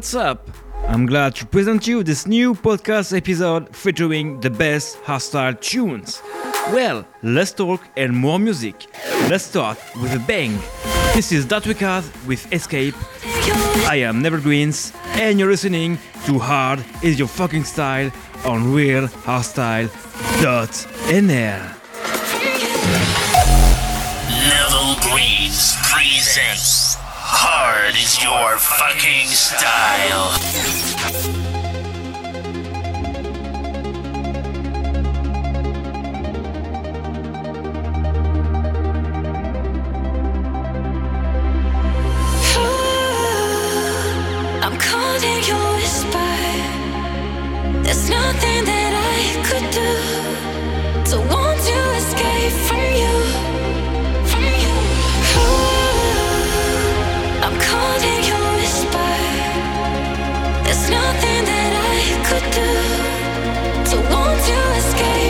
what's up? I'm glad to present you this new podcast episode featuring the best hardstyle tunes. Well, let's talk and more music. Let's start with a bang. This is Record with Escape. I am Nevergreens, and you're listening to Hard is Your Fucking Style on Real Hardstyle.nl. Level Breeze presents Hard is your fucking style. I'm caught in your whisper. There's nothing that I could do to want to escape from you. To want to escape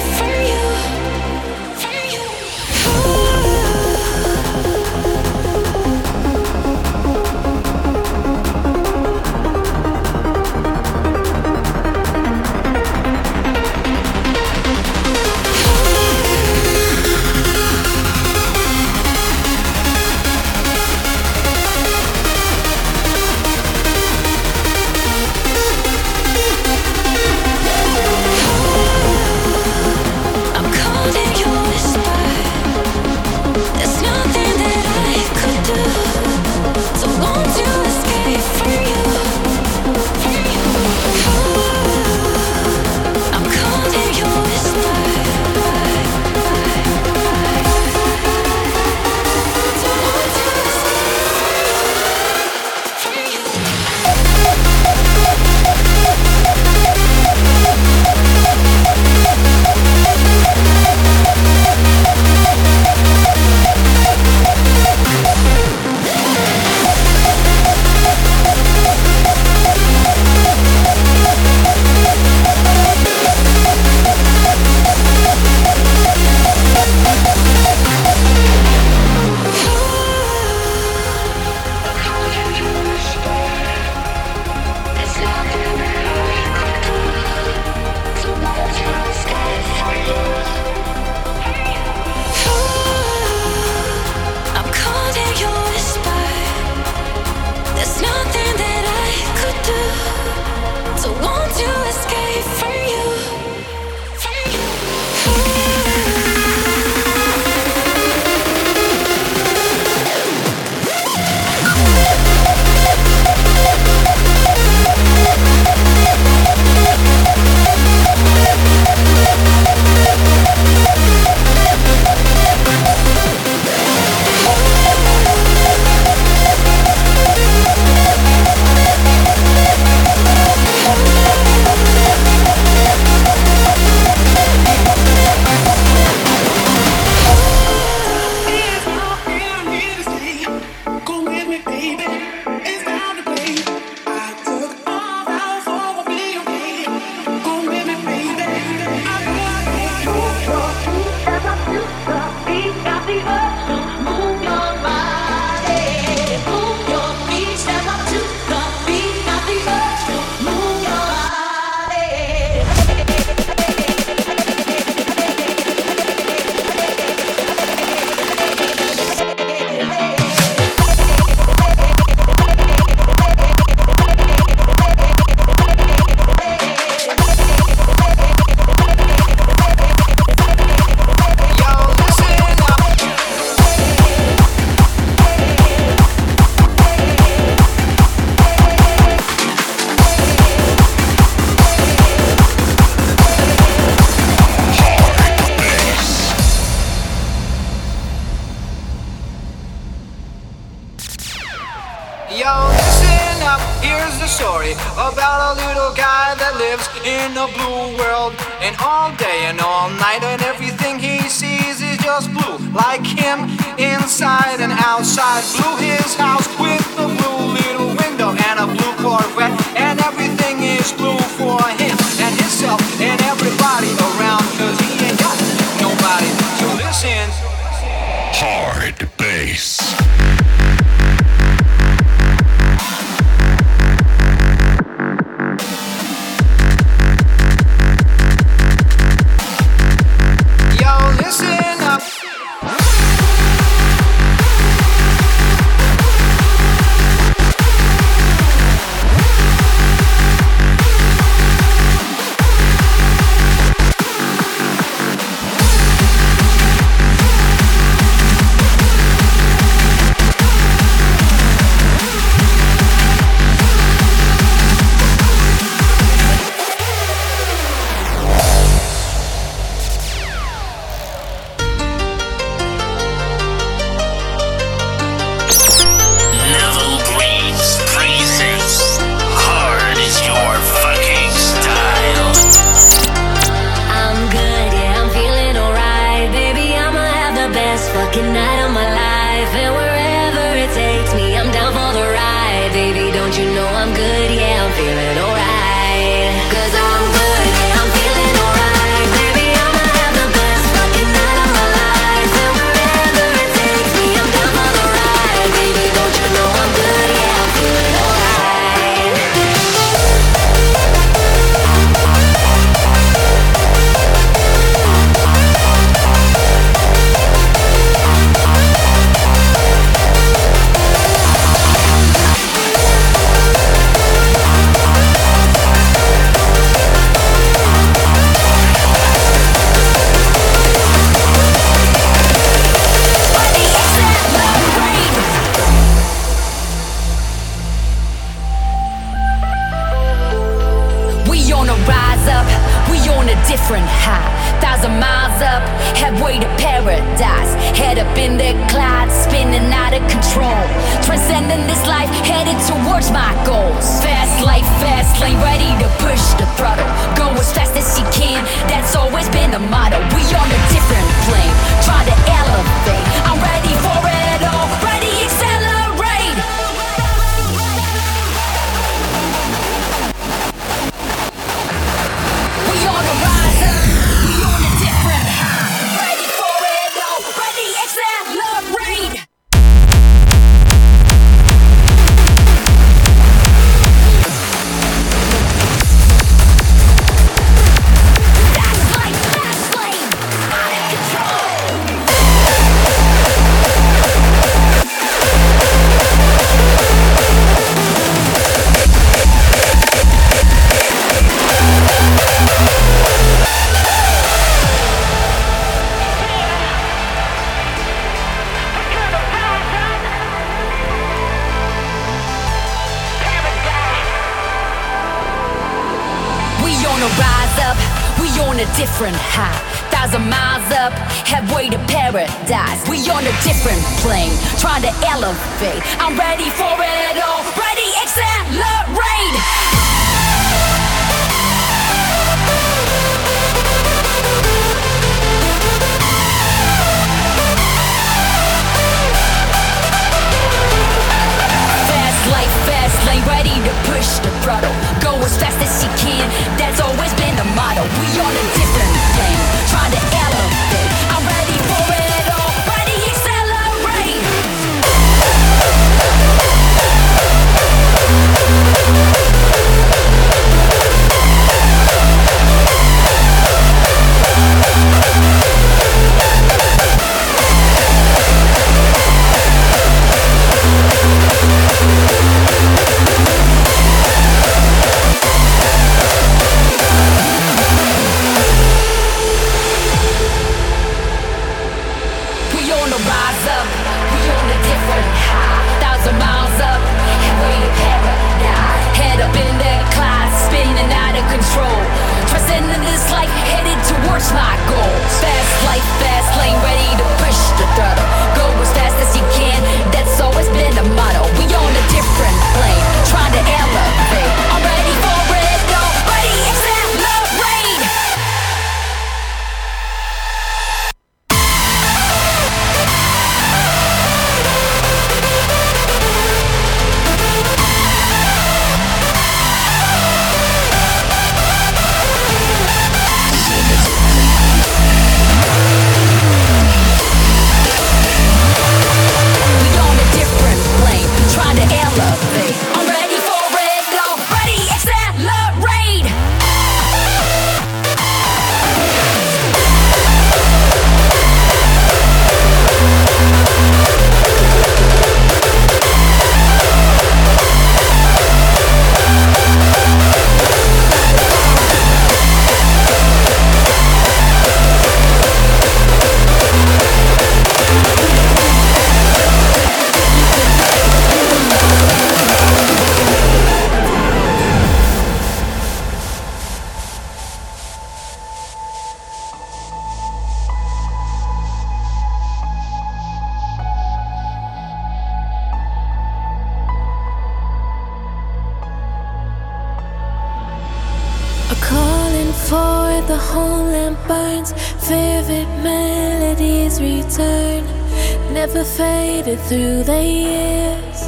through the years.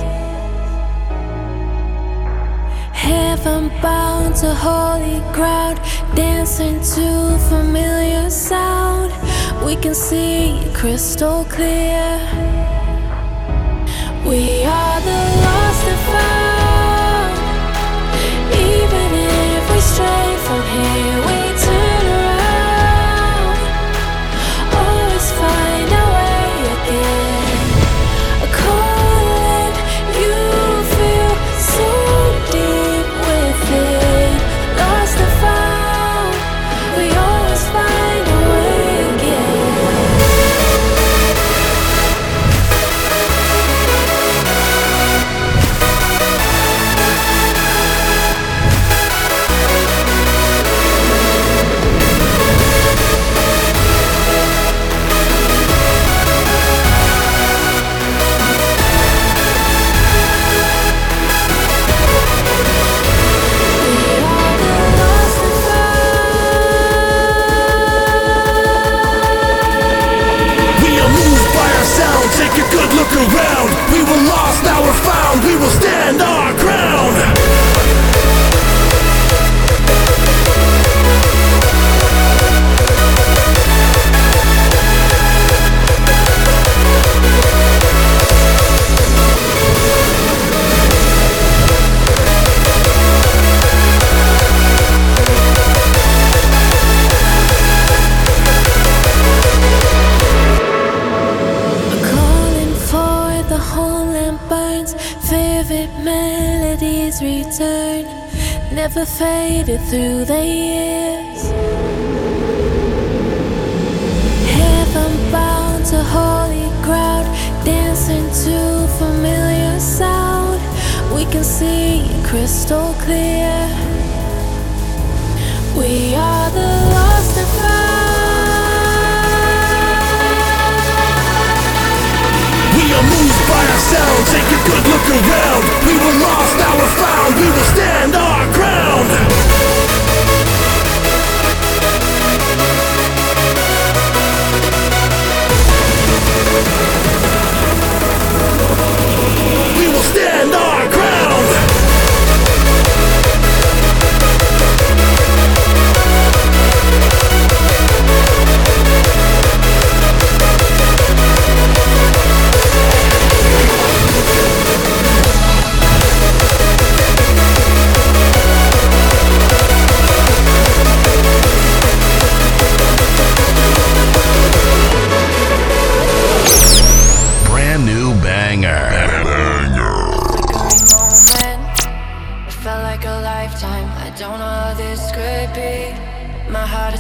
Heaven bound to holy ground, dancing to familiar sound. We can see crystal clear.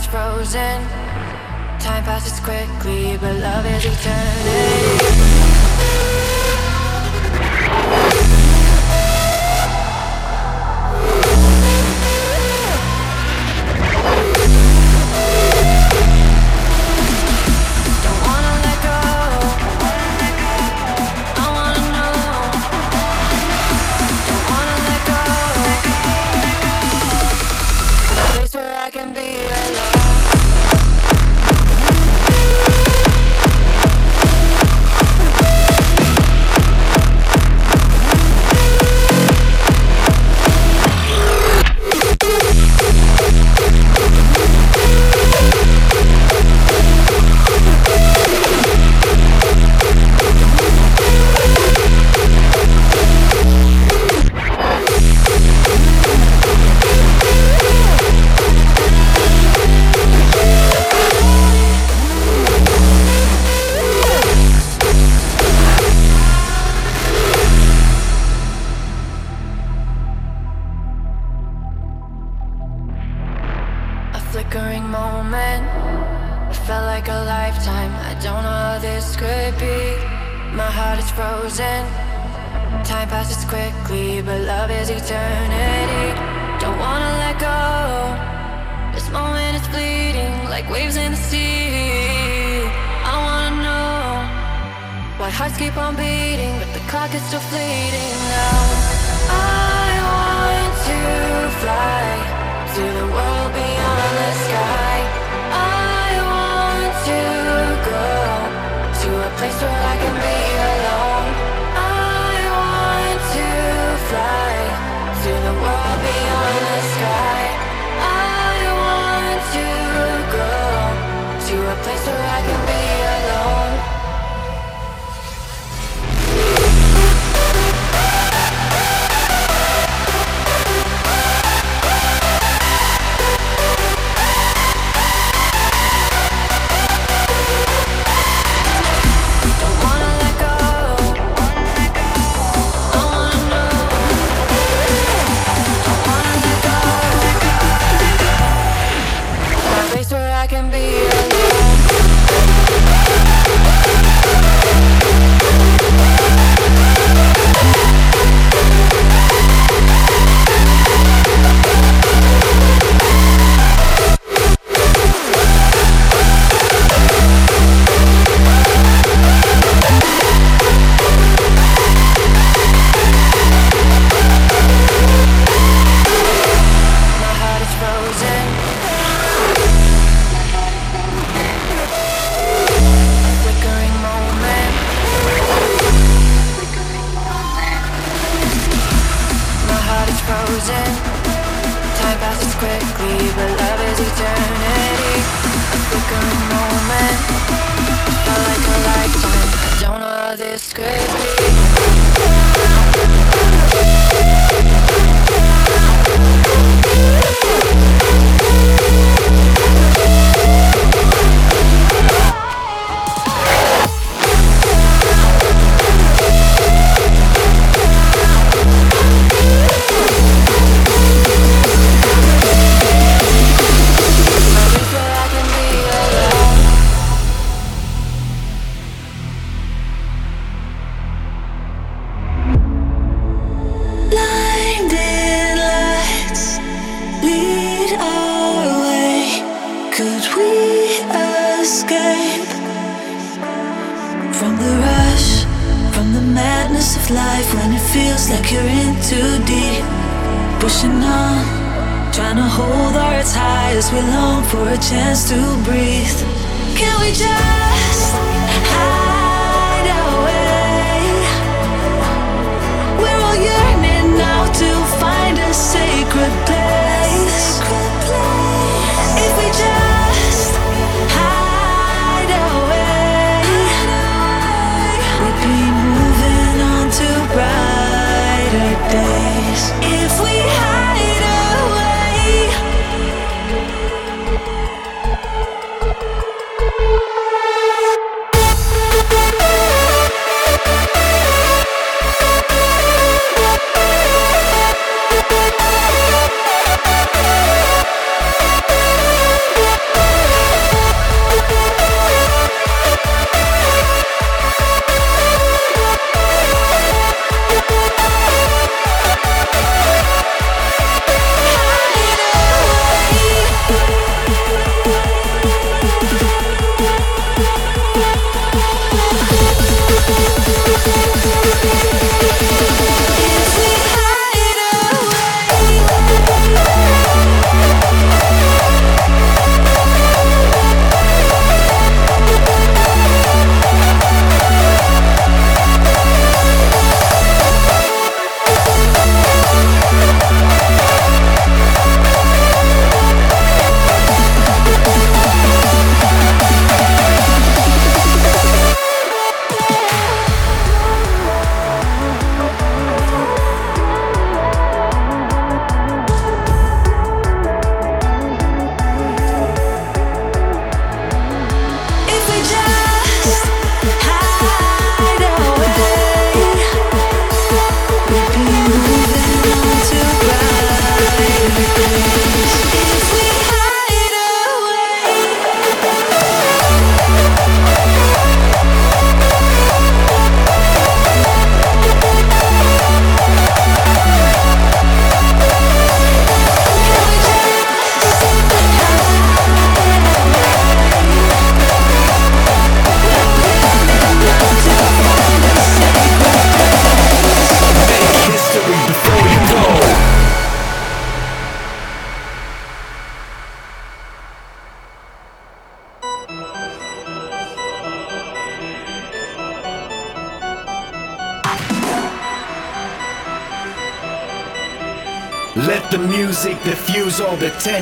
frozen. Time passes quickly, but love is eternity.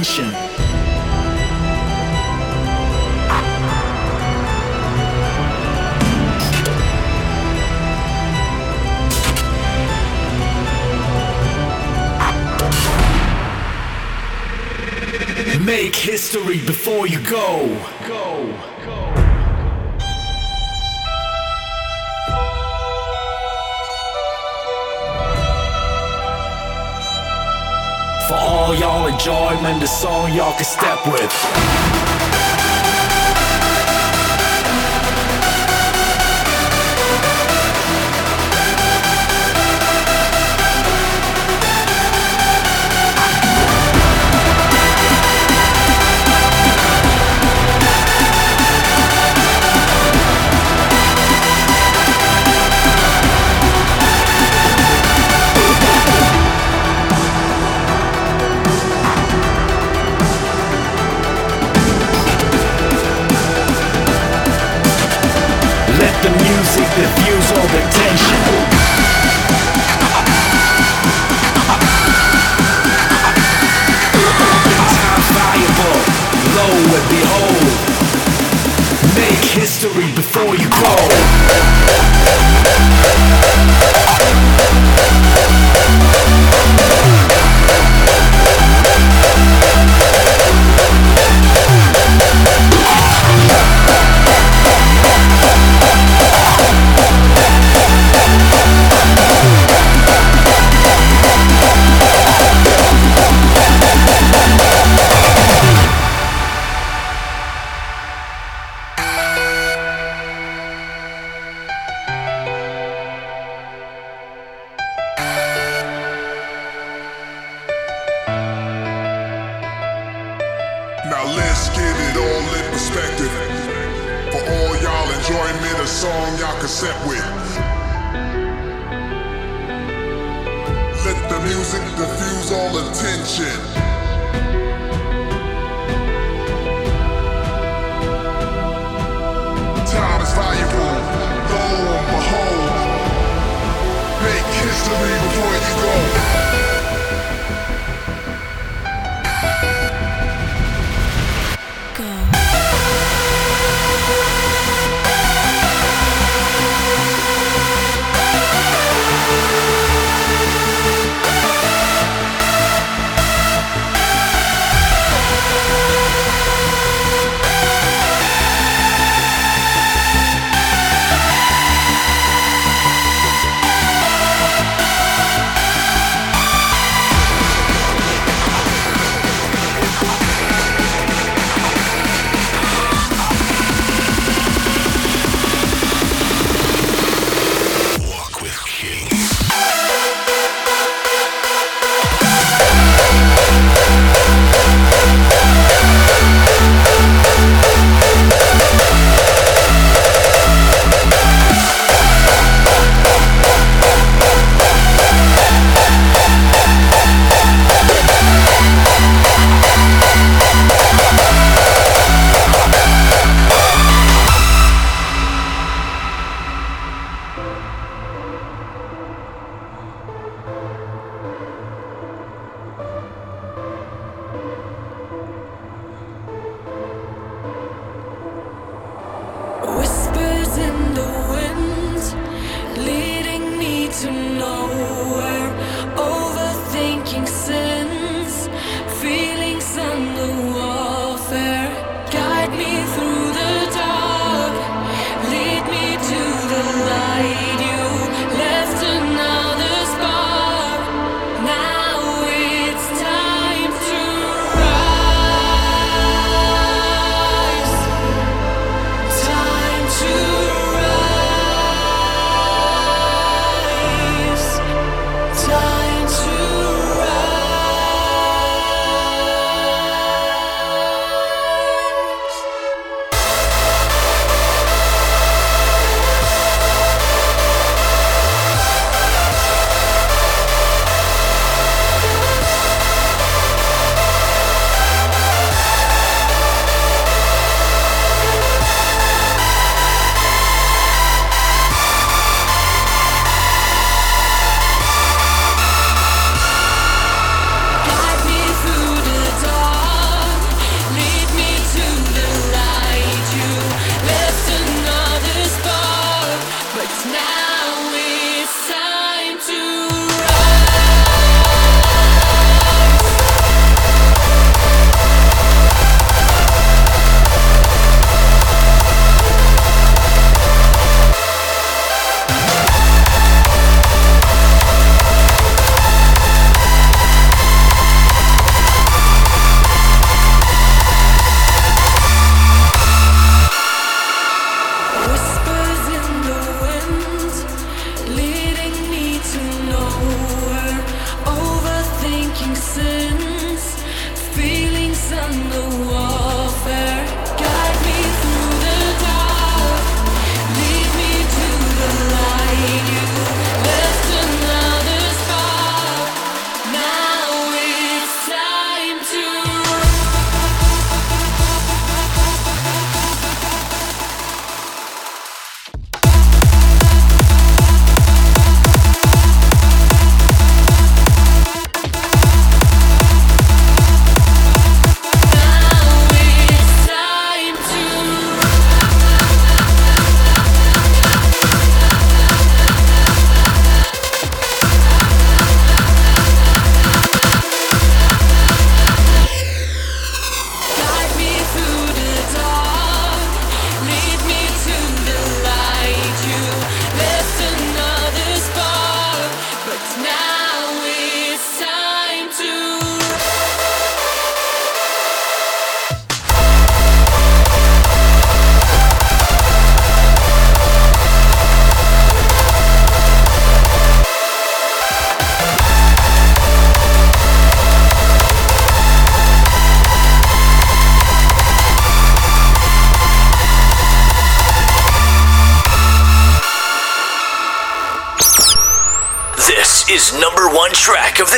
All song y'all can step with.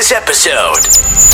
This episode.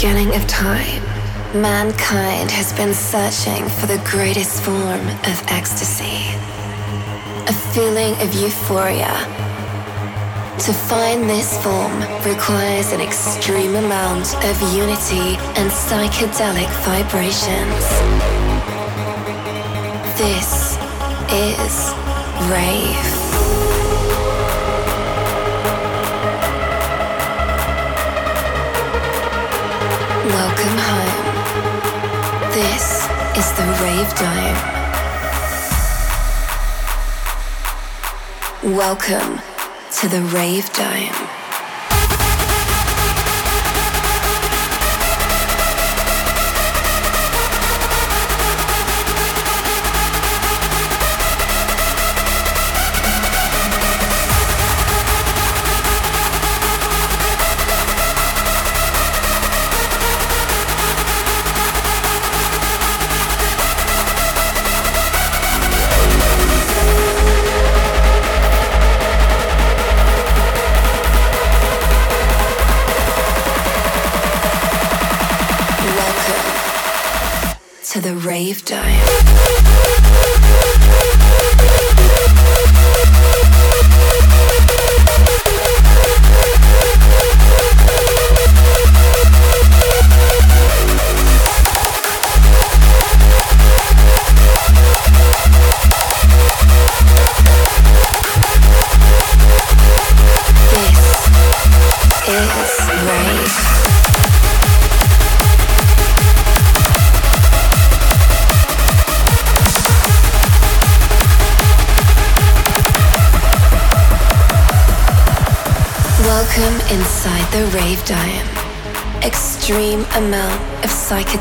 beginning of time, mankind has been searching for the greatest form of ecstasy, a feeling of euphoria. To find this form requires an extreme amount of unity and psychedelic vibrations. This is rave. Welcome home. This is the Rave Dome. Welcome to the Rave Dome.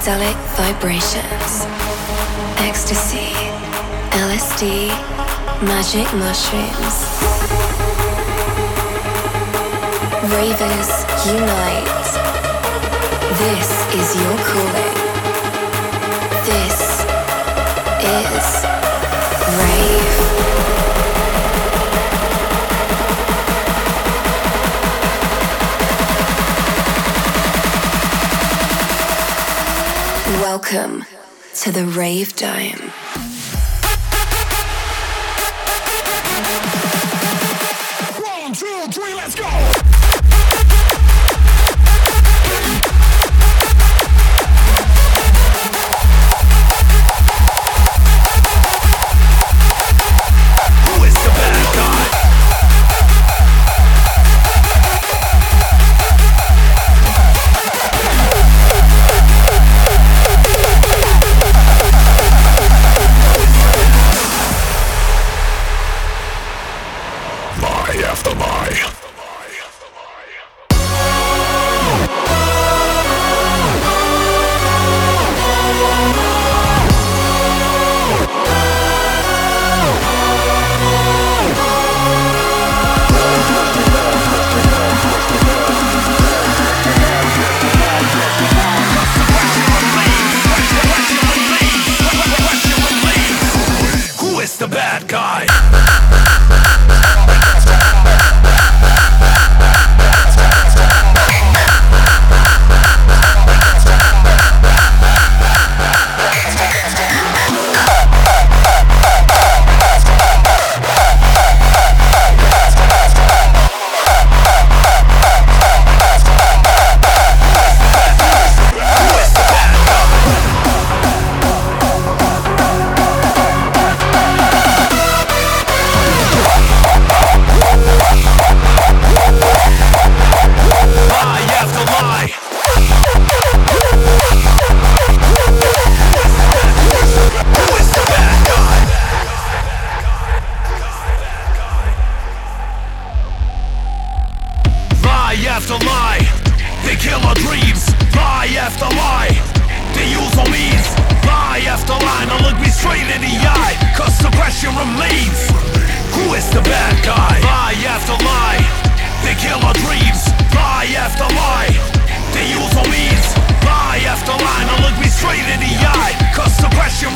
psychedelic vibrations, ecstasy, LSD, magic mushrooms. Ravers unite. This is your calling. This is. Welcome to the Rave Dome.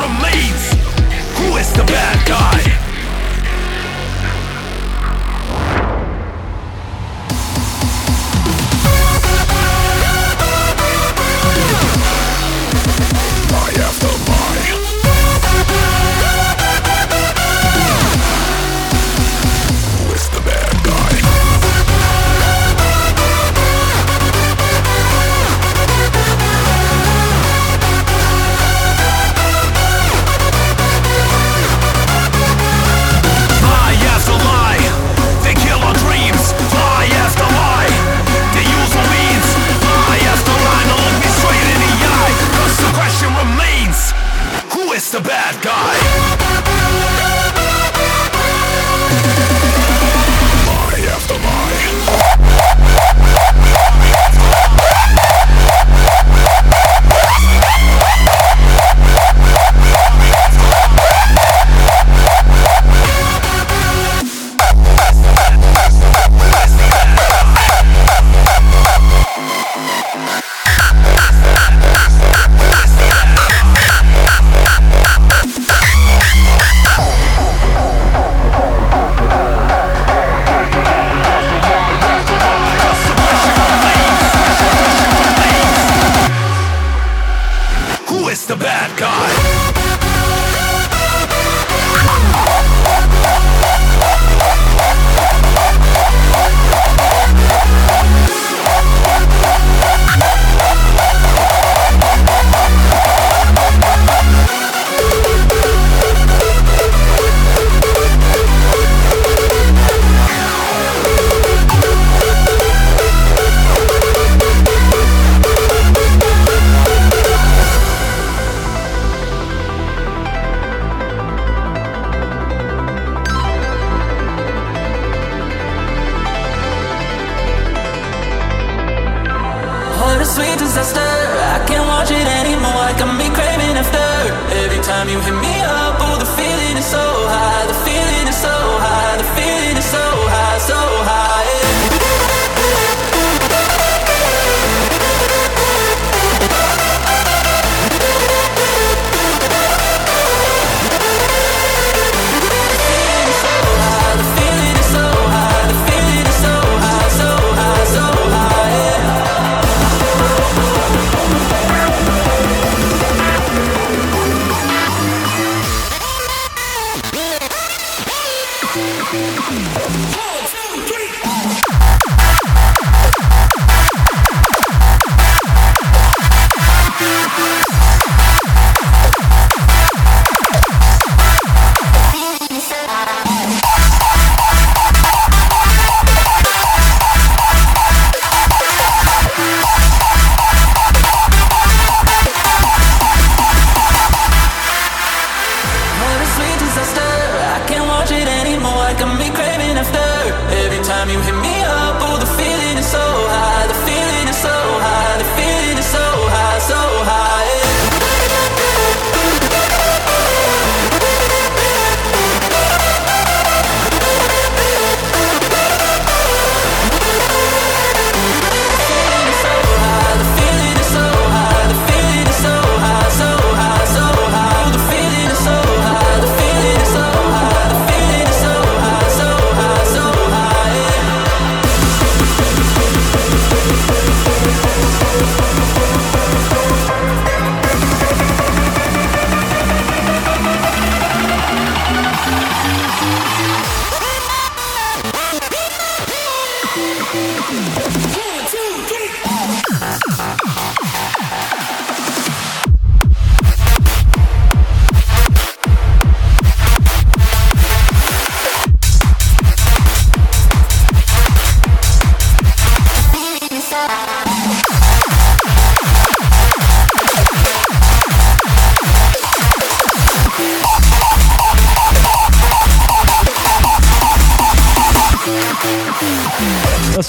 remains Who is the bad guy?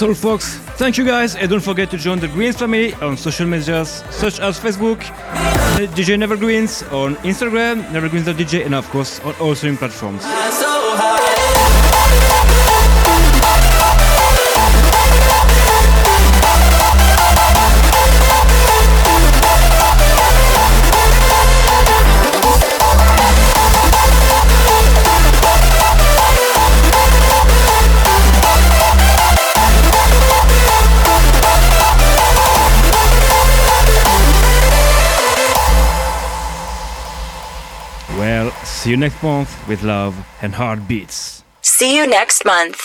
All folks, Thank you guys, and don't forget to join the Greens family on social medias such as Facebook, DJ Nevergreens, on Instagram, nevergreens.dj, and of course on all streaming platforms. See you next month with love and heartbeats. See you next month.